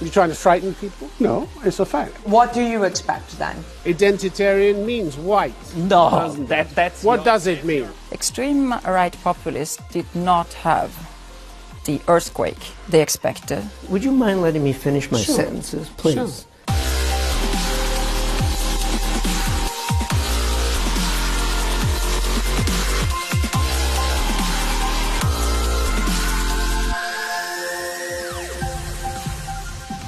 You trying to frighten people? No, it's a fact. What do you expect then? Identitarian means white. No, that, that's what does it mean? Extreme right populists did not have the earthquake they expected. Would you mind letting me finish my Sure. sentences, please? Sure.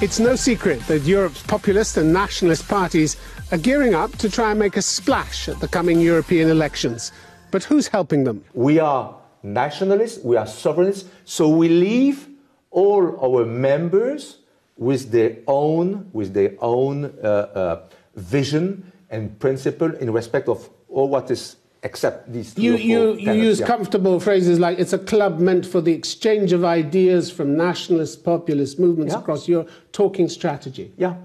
It's no secret that Europe's populist and nationalist parties are gearing up to try and make a splash at the coming European elections. But who's helping them? We are nationalists, we are sovereignists, so we leave all our members with their own, with their own uh, uh, vision and principle in respect of all what is except these three You, you, you use yeah. comfortable phrases like it's a club meant for the exchange of ideas from nationalist populist movements Yeah. across Europe, talking strategy. Yeah.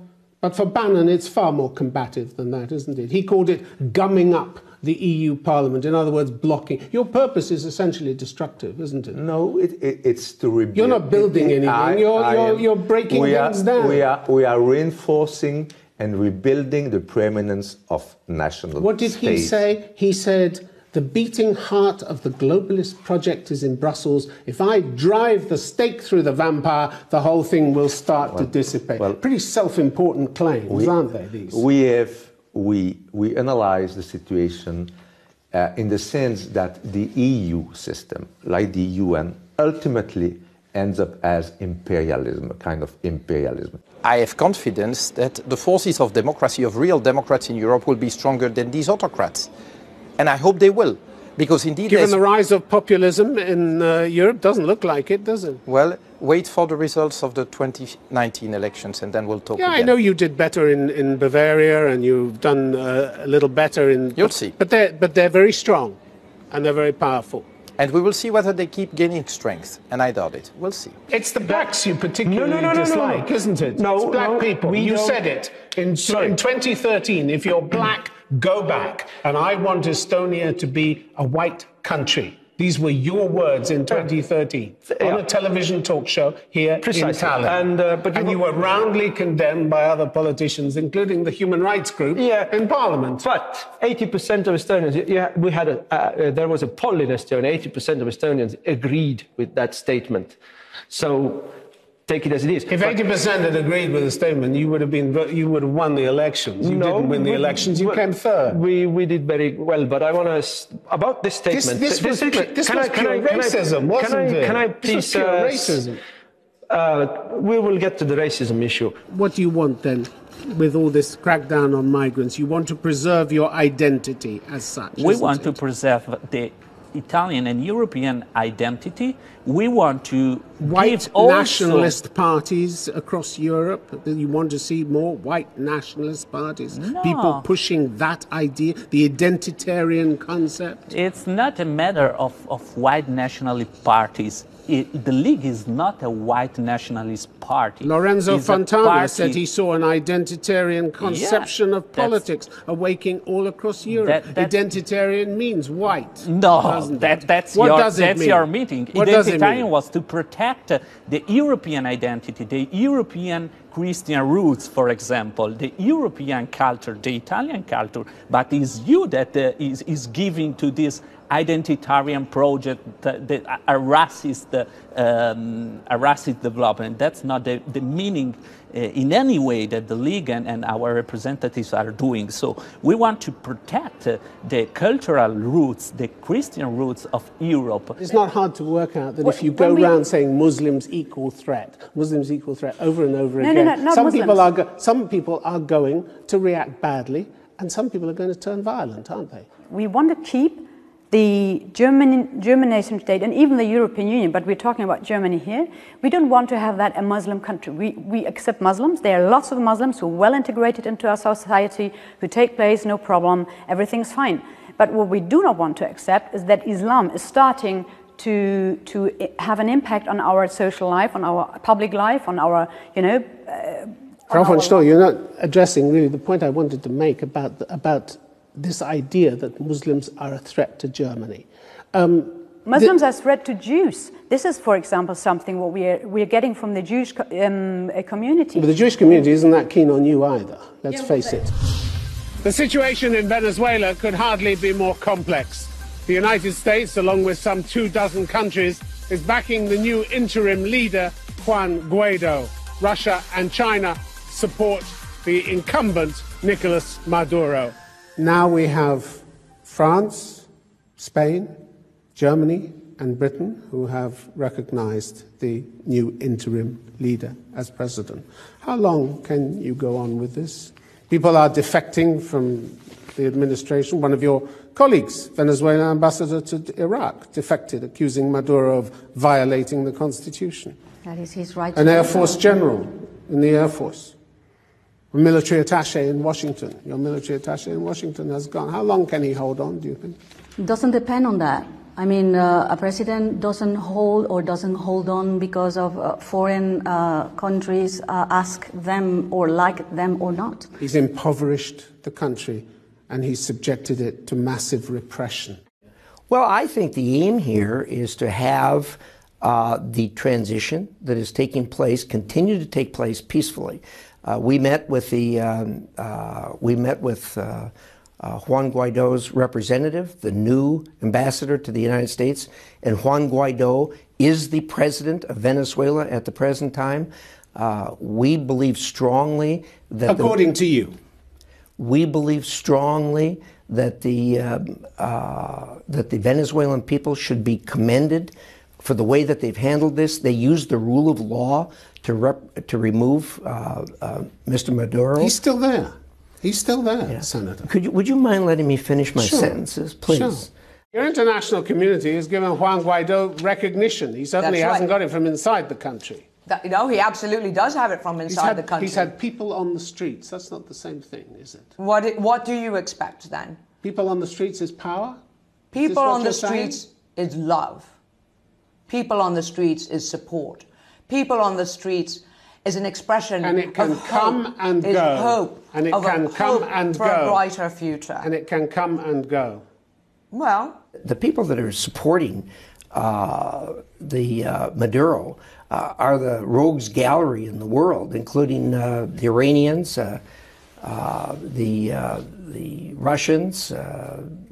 But for Bannon, it's far more combative than that, isn't it? He called it gumming up the EU Parliament, in other words, blocking. Your purpose is essentially destructive, isn't it? No, it, it, it's to rebuild. You're not building anything, you're- you're- am- you're breaking things are, down. We are, we are reinforcing and rebuilding the preeminence of national What did he say? He said, the beating heart of the globalist project is in Brussels. If I drive the stake through the vampire, the whole thing will start to dissipate. well- Pretty self important claims, aren't they, these? We have we we analyze the situation uh, in the sense that the EU system, like the UN, ultimately ends up as imperialism, a kind of imperialism. I have confidence that the forces of democracy, of real democrats in Europe, will be stronger than these autocrats. And I hope they will. Because indeed, Given the rise of populism in uh, Europe, doesn't look like it, does it? well, wait for the results of the 2019 elections and then we'll talk Yeah, I know you did better in, in Bavaria and you've done uh, a little better in. You'll see. But they're, but they're very strong and they're very powerful. And we will see whether they keep gaining strength. And I doubt it. We'll see. It's the blacks you particularly No, no, no, no, no, dislike, no. isn't it? No, it's black no, people. we You don't- said it in, Sorry. in 2013. If you're black, go back. And I want Estonia to be a white country. These were your words in 2013 on a television talk show here in Precisely. Tallinn. And, uh, but you and you were- were roundly condemned by other politicians, including the human rights group Yeah. in Parliament. But 80% of Estonians, yeah, we had a, uh, uh, there was a poll in Estonia, 80% of Estonians agreed with that statement. So take it as it is. If 80% had agreed with the statement, you would have been you would have won the elections. You didn't win the we- elections. You we- came third. We, we did very well, but I want to about this This, statement. this was, statement- this can was I- pure I- can I- racism, wasn't can I, it? Can I This was please? pure uh, racism. Uh, we will get to the racism issue. What do you want then with all this crackdown on migrants? You want to preserve your identity as such. We isn't want to preserve the Italian and European identity. We want to white nationalist parties across Europe. You want to see more white nationalist parties. No. People pushing that idea, the identitarian concept. It's not a matter of, of white nationalist parties. It, the League is not a white nationalist party. Lorenzo It's Fontana said he saw an identitarian conception of politics awaking all across Europe. That- Identitarian means white. No, that, that's, what your, does that's mean? your meeting. What Identitarian was to protect the European identity, the European Christian roots, for example, the European culture, the Italian culture, but it's you that uh, is, is giving to this identitarian project that, that a racist, uh, um, a racist development. That's not the, the meaning in any way that the League and, and our representatives are doing. So we want to protect uh, the cultural roots, the Christian roots of Europe. It's not hard to work out that Well, if you when go we- around saying Muslims equal threat, Muslims equal threat over and over No, no, again, no, not some people are go- some people are going to react badly, and some people are going to turn violent, aren't they? We want to keep the German, German nation state and even the European Union, but we're talking about Germany here. We don't want to have that a Muslim country. We, we accept Muslims. There are lots of Muslims who are well integrated into our society, who take place, no problem, everything's fine. But what we do not want to accept is that Islam is starting to, to have an impact on our social life, on our public life, on our, you know, uh, Frau von Storch, you're not addressing really the point I wanted to make about, about this idea that Muslims are a threat to Germany. Um, Muslims the, are a threat to Jews. This is, for example, something what we are, we are getting from the Jewish um, community. But the Jewish community isn't that keen on you either, let's yeah, face it. The situation in Venezuela could hardly be more complex. The United States, along with some two dozen countries, is backing the new interim leader, Juan Guaido. Russia and China support the incumbent Nicolas Maduro. Now we have France, Spain, Germany, and Britain who have recognized the new interim leader as president. How long can you go on with this? People are defecting from the administration. One of your colleagues, Venezuelan ambassador to Iraq, defected, accusing Maduro of violating the constitution. That is his right. An Air Force general in the Air Force. A military attache in Washington. Your military attache in Washington has gone. How long can he hold on, do you think? It doesn't depend on that. I mean, uh, a president doesn't hold or doesn't hold on because of uh, foreign uh, countries uh, ask them or like them or not. He's impoverished the country and he's subjected it to massive repression. Well, I think the aim here is to have uh, the transition that is taking place continue to take place peacefully. Uh, we met with the um, uh, we met with uh, uh, Juan Guaido's representative, the new ambassador to the United States, and Juan Guaido is the president of Venezuela at the present time. Uh, we believe strongly that, according the, to you, we believe strongly that the um, that the Venezuelan people should be commended for the way that they've handled this. They used the rule of law to, rep, to remove uh, uh, Mr. Maduro. He's still there. He's still there, yeah. Senator. Could you, would you mind letting me finish my sure. sentences, please? Sure. Your international community has given Juan Guaido recognition. He certainly That's hasn't right. got it from inside the country. That, no, he absolutely does have it from inside had, the country. He's had people on the streets. That's not the same thing, is it? What, what do you expect then? People on the streets is power? People is on the streets is love. People on the streets is support. People on the streets is an expression and it can come hope, and go. hope and it can come and for go. a brighter future. And it can come and go. Well, the people that are supporting uh, the uh, Maduro uh, are the rogues gallery in the world, including uh, the Iranians, uh, uh, the the Russians,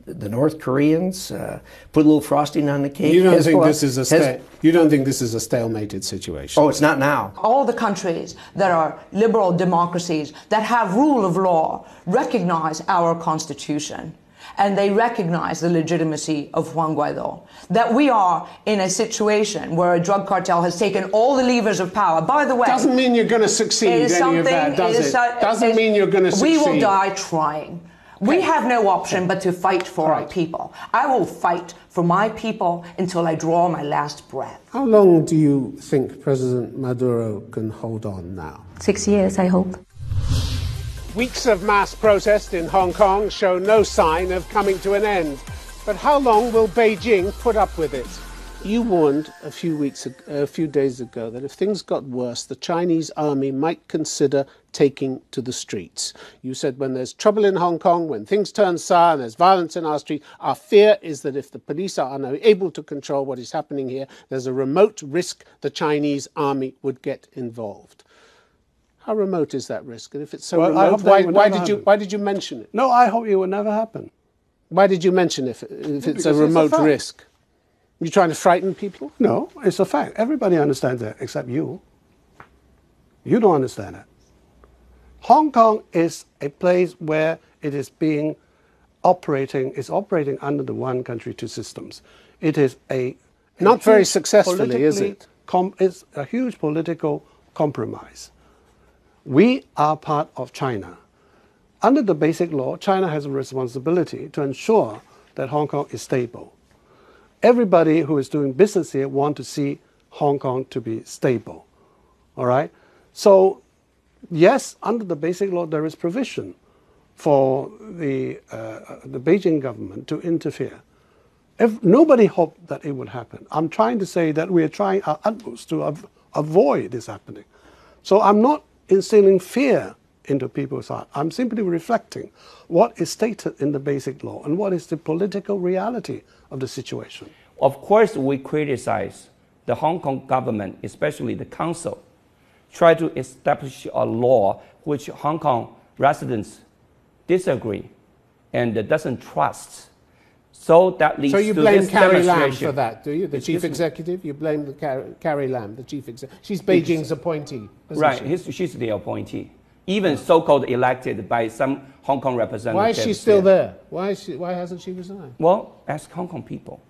the North Koreans, uh, put a little frosting on the cake. You don't Hezbollah, think this is a sta- you don't think this is a stalemated situation? Oh, it's not now. All the countries that are liberal democracies that have rule of law recognize our constitution. And they recognize the legitimacy of Juan Guaido. That we are in a situation where a drug cartel has taken all the levers of power. By the way, doesn't mean you're going to succeed. Any of that, does it? it? Doesn't mean you're going to succeed. We will die trying. We have no option but to fight for right. our people. I will fight for my people until I draw my last breath. How long do you think President Maduro can hold on now? Six years, I hope. Weeks of mass protest in Hong Kong show no sign of coming to an end. But how long will Beijing put up with it? You warned a few weeks, a few days ago, that if things got worse, the Chinese army might consider taking to the streets. You said when there's trouble in Hong Kong, when things turn sour and there's violence in our street, our fear is that if the police are unable to control what is happening here, there's a remote risk the Chinese army would get involved. How remote is that risk? And if it's so well, remote, why, why did you why did you mention it? No, I hope it will never happen. Why did you mention if, if it's a remote it's a risk? You trying to frighten people? No, it's a fact. Everybody understands that except you. You don't understand it. Hong Kong is a place where it is being operating, it's operating under the one country, two systems. It is a, a not very successfully, is it? Com- it's a huge political compromise. We are part of China. Under the basic law, China has a responsibility to ensure that Hong Kong is stable everybody who is doing business here want to see Hong Kong to be stable. All right? So, yes, under the basic law, there is provision for the, uh, the Beijing government to interfere. If nobody hoped that it would happen. I'm trying to say that we are trying our utmost to av- avoid this happening. So I'm not instilling fear into people's heart. I'm simply reflecting what is stated in the basic law and what is the political reality of the situation. Of course, we criticize the Hong Kong government, especially the council, try to establish a law which Hong Kong residents disagree and doesn't trust. So that leads to the situation. so you blame Carrie Lam for that, do you? The chief Excuse me? executive? You blame the Car- Carrie Lam, the chief executive. She's Beijing's appointee. isn't Right, she? he's, she's the appointee, even so-called elected by some Hong Kong representatives. Why is she still there? Why, is she, why hasn't she resigned? Well, ask Hong Kong people.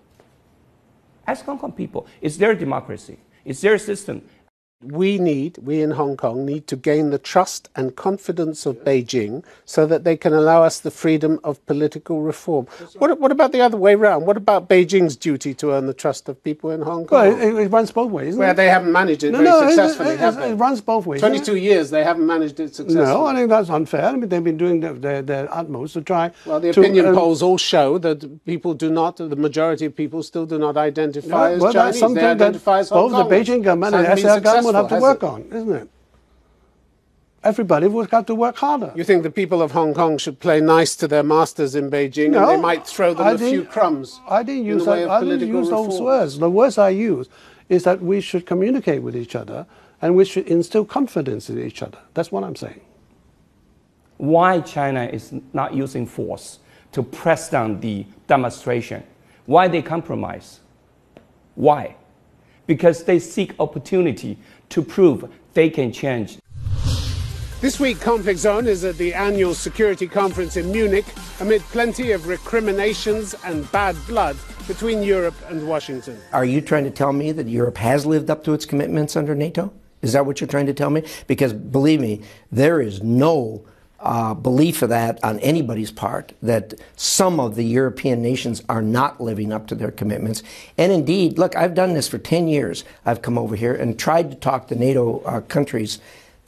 Ask Hong Kong people. It's their democracy. It's their system. We need, we in Hong Kong, need to gain the trust and confidence of Beijing so that they can allow us the freedom of political reform. What, what about the other way round? What about Beijing's duty to earn the trust of people in Hong Kong? Well, it, it runs both ways. isn't Where it? they haven't managed it No, very no, successfully, it, it, it runs both ways. isn't 22 years, they haven't managed it successfully. No, I think that's unfair. I mean, they've been doing their, their, their utmost to try. Well, the to, opinion um, polls all show that people do not, the majority of people still do not identify as well, Chinese. they that identify as Hong both the Beijing government and the SAR government will have to work has on, isn't it? Everybody will have to work harder. You think the people of Hong Kong should play nice to their masters in Beijing No, and they might throw them I a few crumbs? I didn't in use, the way that, of I didn't use those reform? words. The words I use is that we should communicate with each other and we should instill confidence in each other. That's what I'm saying. Why China is not using force to press down the demonstration? Why they compromise? Why? Because they seek opportunity to prove they can change This week, Conflict Zone is at the annual security conference in Munich amid plenty of recriminations and bad blood between Europe and Washington. Are you trying to tell me that Europe has lived up to its commitments under NATO? Is that what you're trying to tell me? Because believe me, there is no uh, belief of that on anybody's part that some of the European nations are not living up to their commitments. And indeed, look, I've done this for 10 years. I've come over here and tried to talk the NATO uh, countries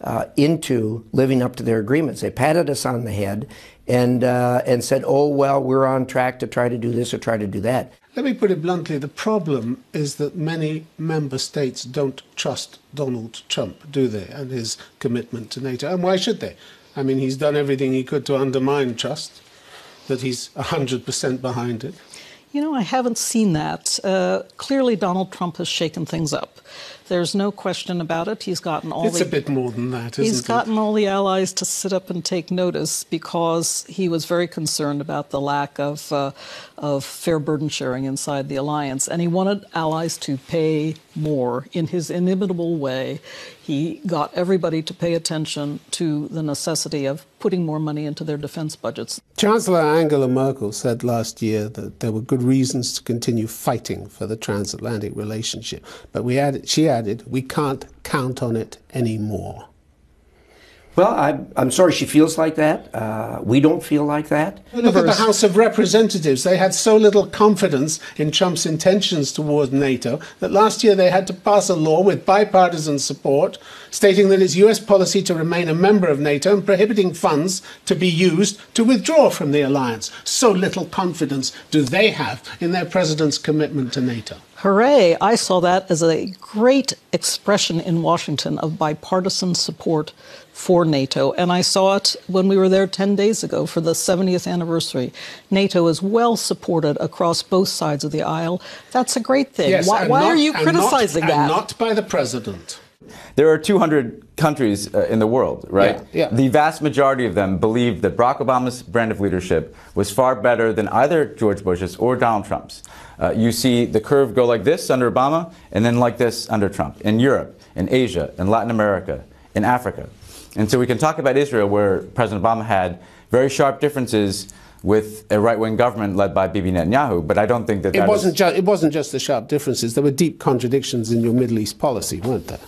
uh, into living up to their agreements. They patted us on the head and, uh, and said, oh, well, we're on track to try to do this or try to do that. Let me put it bluntly the problem is that many member states don't trust Donald Trump, do they, and his commitment to NATO. And why should they? I mean, he's done everything he could to undermine trust, that he's 100% behind it. You know, I haven't seen that. Uh, clearly, Donald Trump has shaken things up. There's no question about it. He's gotten all It's the a bit more than that, isn't He's it? gotten all the allies to sit up and take notice because he was very concerned about the lack of, uh, of fair burden sharing inside the alliance. And he wanted allies to pay more in his inimitable way. He got everybody to pay attention to the necessity of putting more money into their defense budgets. Chancellor Angela Merkel said last year that there were good reasons to continue fighting for the transatlantic relationship. But we added, she added, we can't count on it anymore. Well, I, I'm sorry she feels like that. Uh, we don't feel like that. Look at the House of Representatives. They had so little confidence in Trump's intentions toward NATO that last year they had to pass a law with bipartisan support stating that it's US policy to remain a member of NATO and prohibiting funds to be used to withdraw from the alliance. So little confidence do they have in their president's commitment to NATO. Hooray! I saw that as a great expression in Washington of bipartisan support for NATO. And I saw it when we were there 10 days ago for the 70th anniversary. NATO is well supported across both sides of the aisle. That's a great thing. Yes, why why not- are you and criticizing not, that? And not by the president. There are 200 countries uh, in the world, right? Yeah, yeah. The vast majority of them believed that Barack Obama's brand of leadership was far better than either George Bush's or Donald Trump's. Uh, you see the curve go like this under Obama and then like this under Trump in Europe, in Asia, in Latin America, in Africa. And so we can talk about Israel, where President Obama had very sharp differences with a right wing government led by Bibi Netanyahu, but I don't think that It wasn't, ju- it wasn't just the sharp differences. There were deep contradictions in your Middle East policy, weren't there?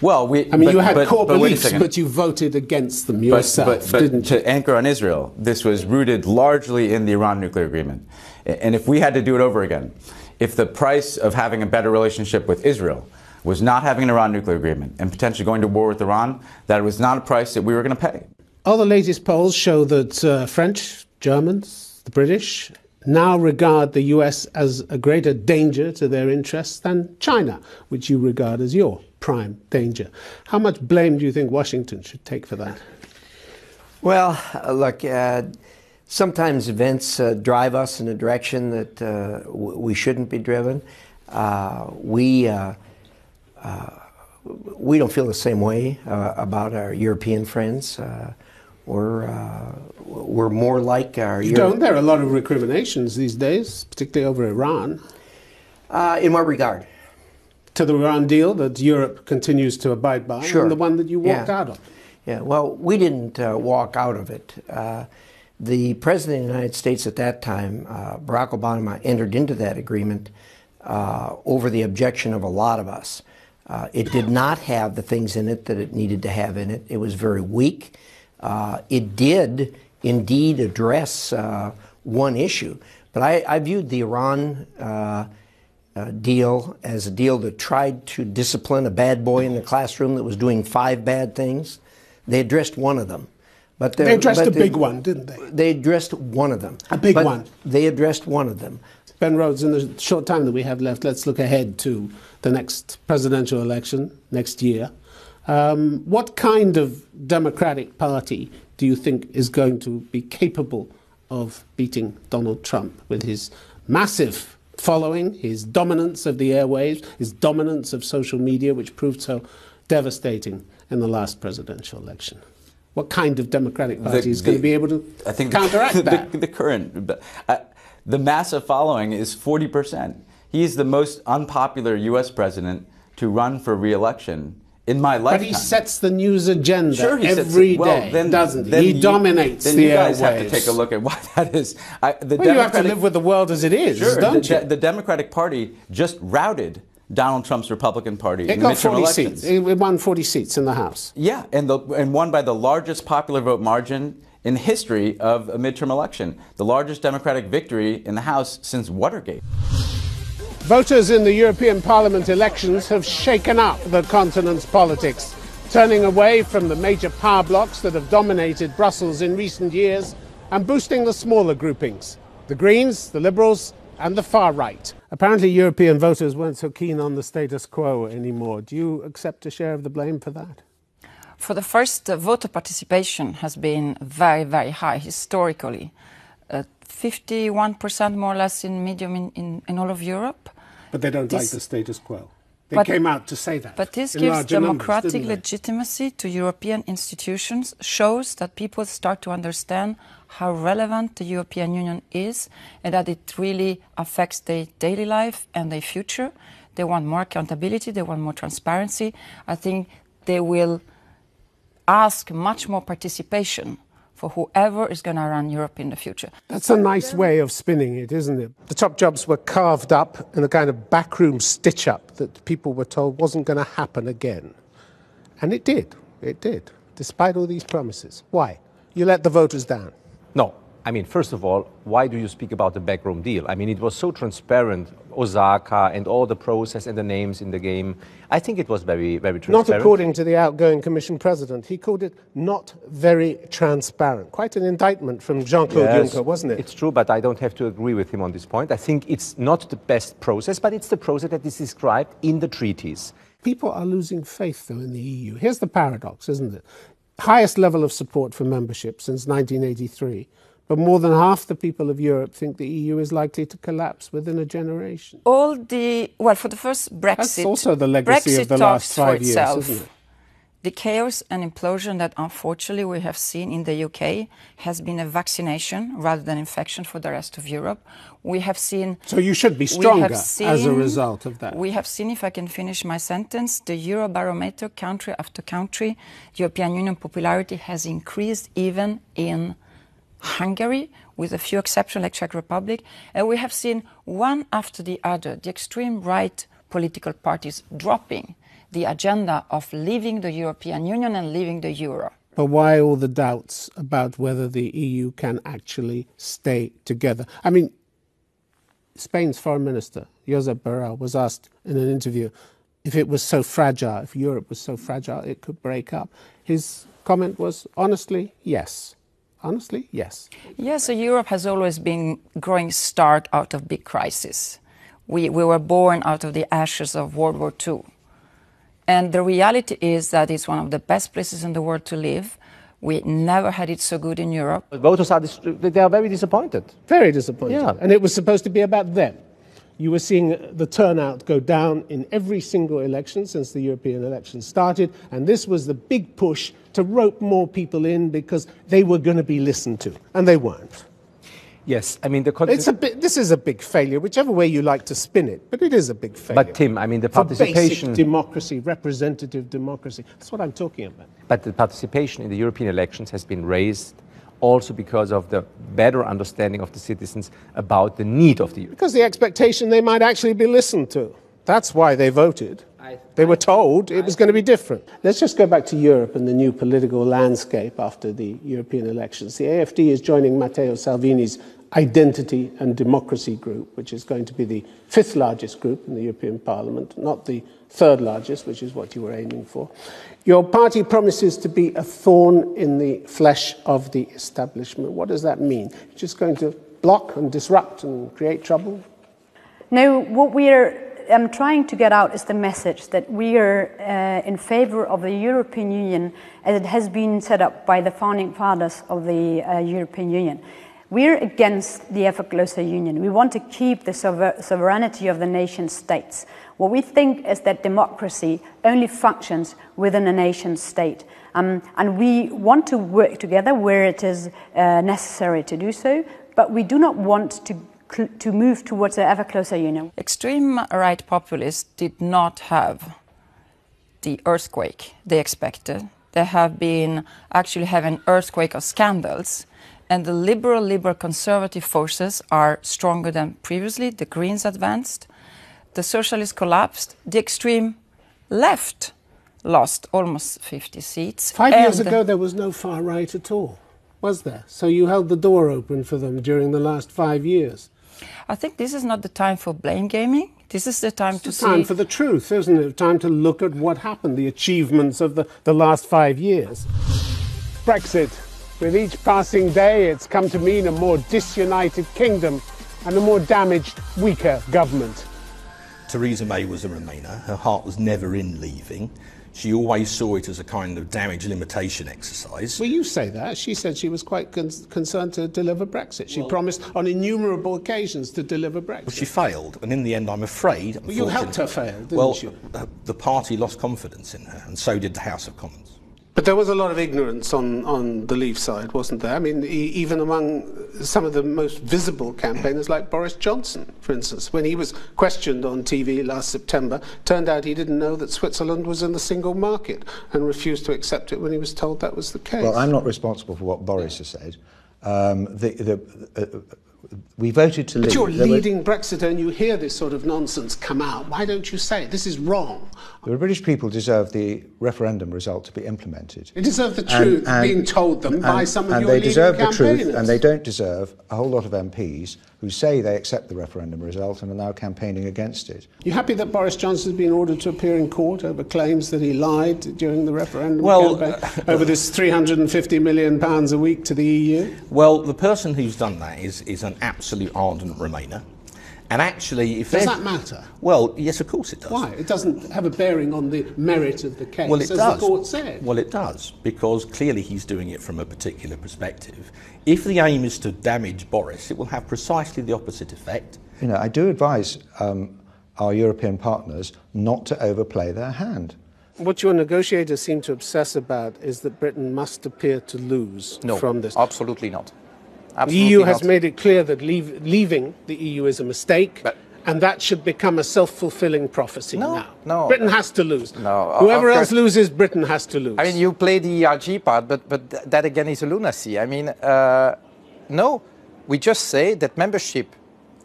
Well, we. I mean, but- you had but- core but beliefs, but you voted against them yourself, but, but didn't you? to anchor on Israel, this was rooted largely in the Iran nuclear agreement. And if we had to do it over again, if the price of having a better relationship with Israel was not having an Iran nuclear agreement and potentially going to war with Iran, that was not a price that we were going to pay. All the latest polls show that uh, French, Germans, the British now regard the US as a greater danger to their interests than China, which you regard as your prime danger. How much blame do you think Washington should take for that? Well, uh, look, uh, sometimes events uh, drive us in a direction that uh, w- we shouldn't be driven. Uh, we uh, uh, we don't feel the same way uh, about our European friends. we're we're more like our. You Euro- don't. There are a lot of recriminations these days, particularly over Iran. in what regard? To the Iran deal that Europe continues to abide by, sure. and the one that you walked yeah. out of. Yeah. Well, we didn't walk out of it the President of the United States at that time, uh, Barack Obama, entered into that agreement uh, over the objection of a lot of us. Uh, it did not have the things in it that it needed to have in it. It was very weak. Uh, it did indeed address uh, one issue, but I, I, viewed the Iran uh, deal as a deal that tried to discipline a bad boy in the classroom that was doing five bad things. They addressed one of them. But they addressed but a big one, didn't they? They addressed one of them. A big one. They addressed one of them. Ben Rhodes, in the short time that we have left, let's look ahead to the next presidential election next year. Um, what kind of Democratic Party do you think is going to be capable of beating Donald Trump with his massive following, his dominance of the airwaves, his dominance of social media, which proved so devastating in the last presidential election? what kind of Democratic Party the, is going to be able to I think counteract the, that? The, the current, uh, the massive following is 40%. He is the most unpopular U.S. president to run for re-election in my lifetime. But he sets the news agenda sure every day, well, then, doesn't he? He you, dominates then the you guys airwaves. have to take a look at why that is. I, the well, you have to live with the world as it is, sure, don't the, you? The Democratic Party just routed Donald Trump's Republican Party it in got midterm 40 elections. seats. It won 40 seats in the House. Yeah, and, the, and won by the largest popular vote margin in history of a midterm election, the largest Democratic victory in the House since Watergate. Voters in the European Parliament elections have shaken up the continent's politics, turning away from the major power blocs that have dominated Brussels in recent years and boosting the smaller groupings the Greens, the Liberals, and the far right. Apparently, European voters weren't so keen on the status quo anymore. Do you accept a share of the blame for that? For the first, uh, voter participation has been very, very high historically. Uh, 51% more or less in medium in, in, in all of Europe. But they don't this, like the status quo. They but, came out to say that. But this gives democratic numbers, legitimacy to European institutions, shows that people start to understand how relevant the European Union is and that it really affects their daily life and their future. They want more accountability, they want more transparency. I think they will ask much more participation for whoever is going to run Europe in the future. That's a nice way of spinning it, isn't it? The top jobs were carved up in a kind of backroom stitch up that people were told wasn't going to happen again. And it did. It did, despite all these promises. Why? You let the voters down. No. I mean, first of all, why do you speak about the backroom deal? I mean, it was so transparent, Osaka and all the process and the names in the game. I think it was very, very transparent. Not according to the outgoing Commission President. He called it not very transparent. Quite an indictment from Jean-Claude yes, Juncker, wasn't it? It's true, but I don't have to agree with him on this point. I think it's not the best process, but it's the process that is described in the treaties. People are losing faith, though, in the EU. Here's the paradox, isn't it? highest level of support for membership since 1983. But more than half the people of Europe think the EU is likely to collapse within a generation. All the well, for the first Brexit, that's also the legacy Brexit of the last five years, itself. isn't it? The chaos and implosion that unfortunately we have seen in the UK has been a vaccination rather than infection for the rest of Europe. We have seen. So you should be stronger seen, as a result of that. We have seen, if I can finish my sentence, the Eurobarometer country after country, European Union popularity has increased even in Hungary, with a few exceptions like Czech Republic, and we have seen one after the other the extreme right political parties dropping the agenda of leaving the European Union and leaving the euro. But why all the doubts about whether the EU can actually stay together? I mean, Spain's foreign minister, Josep Borrell, was asked in an interview if it was so fragile, if Europe was so fragile it could break up. His comment was honestly, yes. Honestly, yes. Yes, so Europe has always been growing stark out of big crises. We, we were born out of the ashes of World War II. And the reality is that it's one of the best places in the world to live. We never had it so good in Europe. Voters are they are very disappointed. Very disappointed. Yeah. And it was supposed to be about them. You were seeing the turnout go down in every single election since the European elections started, and this was the big push to rope more people in because they were going to be listened to, and they weren't. Yes, I mean the. It's a bit, this is a big failure, whichever way you like to spin it, but it is a big failure. But Tim, I mean the For participation. basic democracy, representative democracy. That's what I'm talking about. But the participation in the European elections has been raised also because of the better understanding of the citizens about the need of the Because the expectation they might actually be listened to. That's why they voted. They were told it was going to be different. Let's just go back to Europe and the new political landscape after the European elections. The AFD is joining Matteo Salvini's Identity and Democracy Group, which is going to be the fifth largest group in the European Parliament, not the third largest, which is what you were aiming for. Your party promises to be a thorn in the flesh of the establishment. What does that mean? It's Just going to block and disrupt and create trouble? No, what we are um, trying to get out is the message that we are uh, in favor of the European Union as it has been set up by the founding fathers of the uh, European Union. We're against the ever closer union. We want to keep the sover- sovereignty of the nation states. What we think is that democracy only functions within a nation state. Um, and we want to work together where it is uh, necessary to do so, but we do not want to, cl- to move towards an ever closer union. Extreme right populists did not have the earthquake they expected. They have been actually having earthquake of scandals. And the liberal, liberal conservative forces are stronger than previously. The Greens advanced, the socialists collapsed, the extreme left lost almost 50 seats. Five years ago, there was no far right at all, was there? So you held the door open for them during the last five years. I think this is not the time for blame gaming. This is the time to It's time see. for the truth, isn't it? Time to look at what happened, the achievements of the, the last five years. Brexit. With each passing day, it's come to mean a more disunited kingdom and a more damaged, weaker government. Theresa May was a Remainer. Her heart was never in leaving. She always saw it as a kind of damage limitation exercise. Well, you say that. She said she was quite con- concerned to deliver Brexit. She promised on innumerable occasions to deliver Brexit. Well, she failed, and in the end, I'm afraid. Well, you helped her fail, didn't well, you? uh, the party lost confidence in her, and so did the House of Commons. But there was a lot of ignorance on, on the Leave side, wasn't there? I mean, e- even among some of the most visible campaigners, like Boris Johnson, for instance, when he was questioned on TV last September, turned out he didn't know that Switzerland was in the single market and refused to accept it when he was told that was the case. Well, I'm not responsible for what Boris has said. Um, the, the, uh, we voted to leave. But you're There were- leading Brexit and you hear this sort of nonsense come out. Why don't you say it? This is wrong? The British people deserve the referendum result to be implemented. They deserve the truth being told them by some of and your they leading deserve the truth, and they don't deserve a whole lot of MPs who say they accept the referendum result and are now campaigning against it. You happy that Boris Johnson has been ordered to appear in court over claims that he lied during the referendum Well, campaign over this 350 million pounds a week to the EU? Well, the person who's done that is, is an absolute ardent Remainer. And actually, if Does that matter? Well, yes, of course it does. Why? It doesn't have a bearing on the merit of the case, Well, it as does. the court said. Well, it does, because clearly he's doing it from a particular perspective. If the aim is to damage Boris, it will have precisely the opposite effect. You know, I do advise um, our European partners not to overplay their hand. What your negotiators seem to obsess about is that Britain must appear to lose No, from this. absolutely not. The Absolutely EU has not. made it clear that leave, leaving the EU is a mistake, and that should become a self-fulfilling prophecy now. no. Britain has to lose. No, Whoever else loses, Britain has to lose. I mean, you play the ERG part, but, but that again is a lunacy. I mean, uh, no, we just say that membership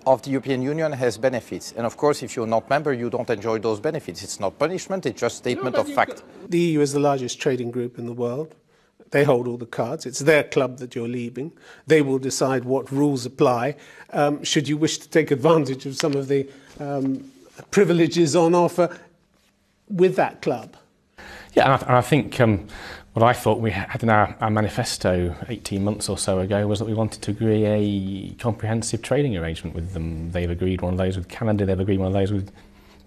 of the European Union has benefits. And of course, if you're not member, you don't enjoy those benefits. It's not punishment, it's just statement of fact. The EU is the largest trading group in the world. They hold all the cards. It's their club that you're leaving. They will decide what rules apply. Um, should you wish to take advantage of some of the um, privileges on offer with that club? Yeah, and I, and I think um, what I thought we had in our, our manifesto 18 months or so ago was that we wanted to agree a comprehensive trading arrangement with them. They've agreed one of those with Canada, they've agreed one of those with,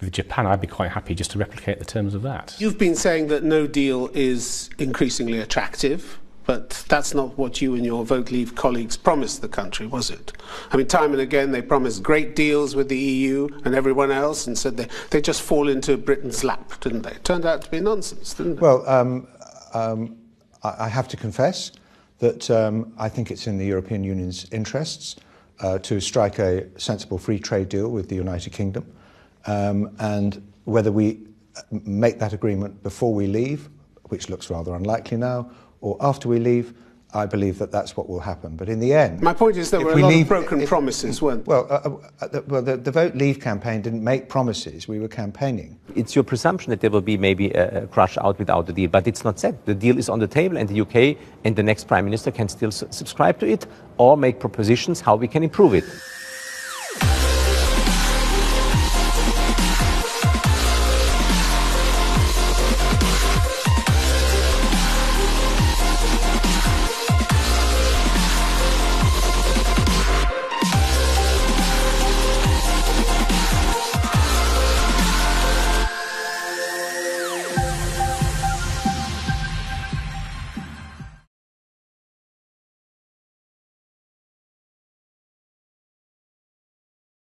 with Japan. I'd be quite happy just to replicate the terms of that. You've been saying that no deal is increasingly attractive But that's not what you and your Vote Leave colleagues promised the country, was it? I mean, time and again they promised great deals with the EU and everyone else and said they, they just fall into Britain's lap, didn't they? It Turned out to be nonsense, didn't it? Well, um, um, I, I, have to confess that um, I think it's in the European Union's interests uh, to strike a sensible free trade deal with the United Kingdom. Um, and whether we make that agreement before we leave, which looks rather unlikely now, or after we leave, I believe that that's what will happen. But in the end, my point is there were a lot leave, of broken if, promises, weren't well, uh, uh, uh, the, well, the, the, Vote Leave campaign didn't make promises. We were campaigning. It's your presumption that there will be maybe a, crash out without the deal, but it's not said. The deal is on the table, and the UK and the next prime minister can still subscribe to it or make propositions how we can improve it.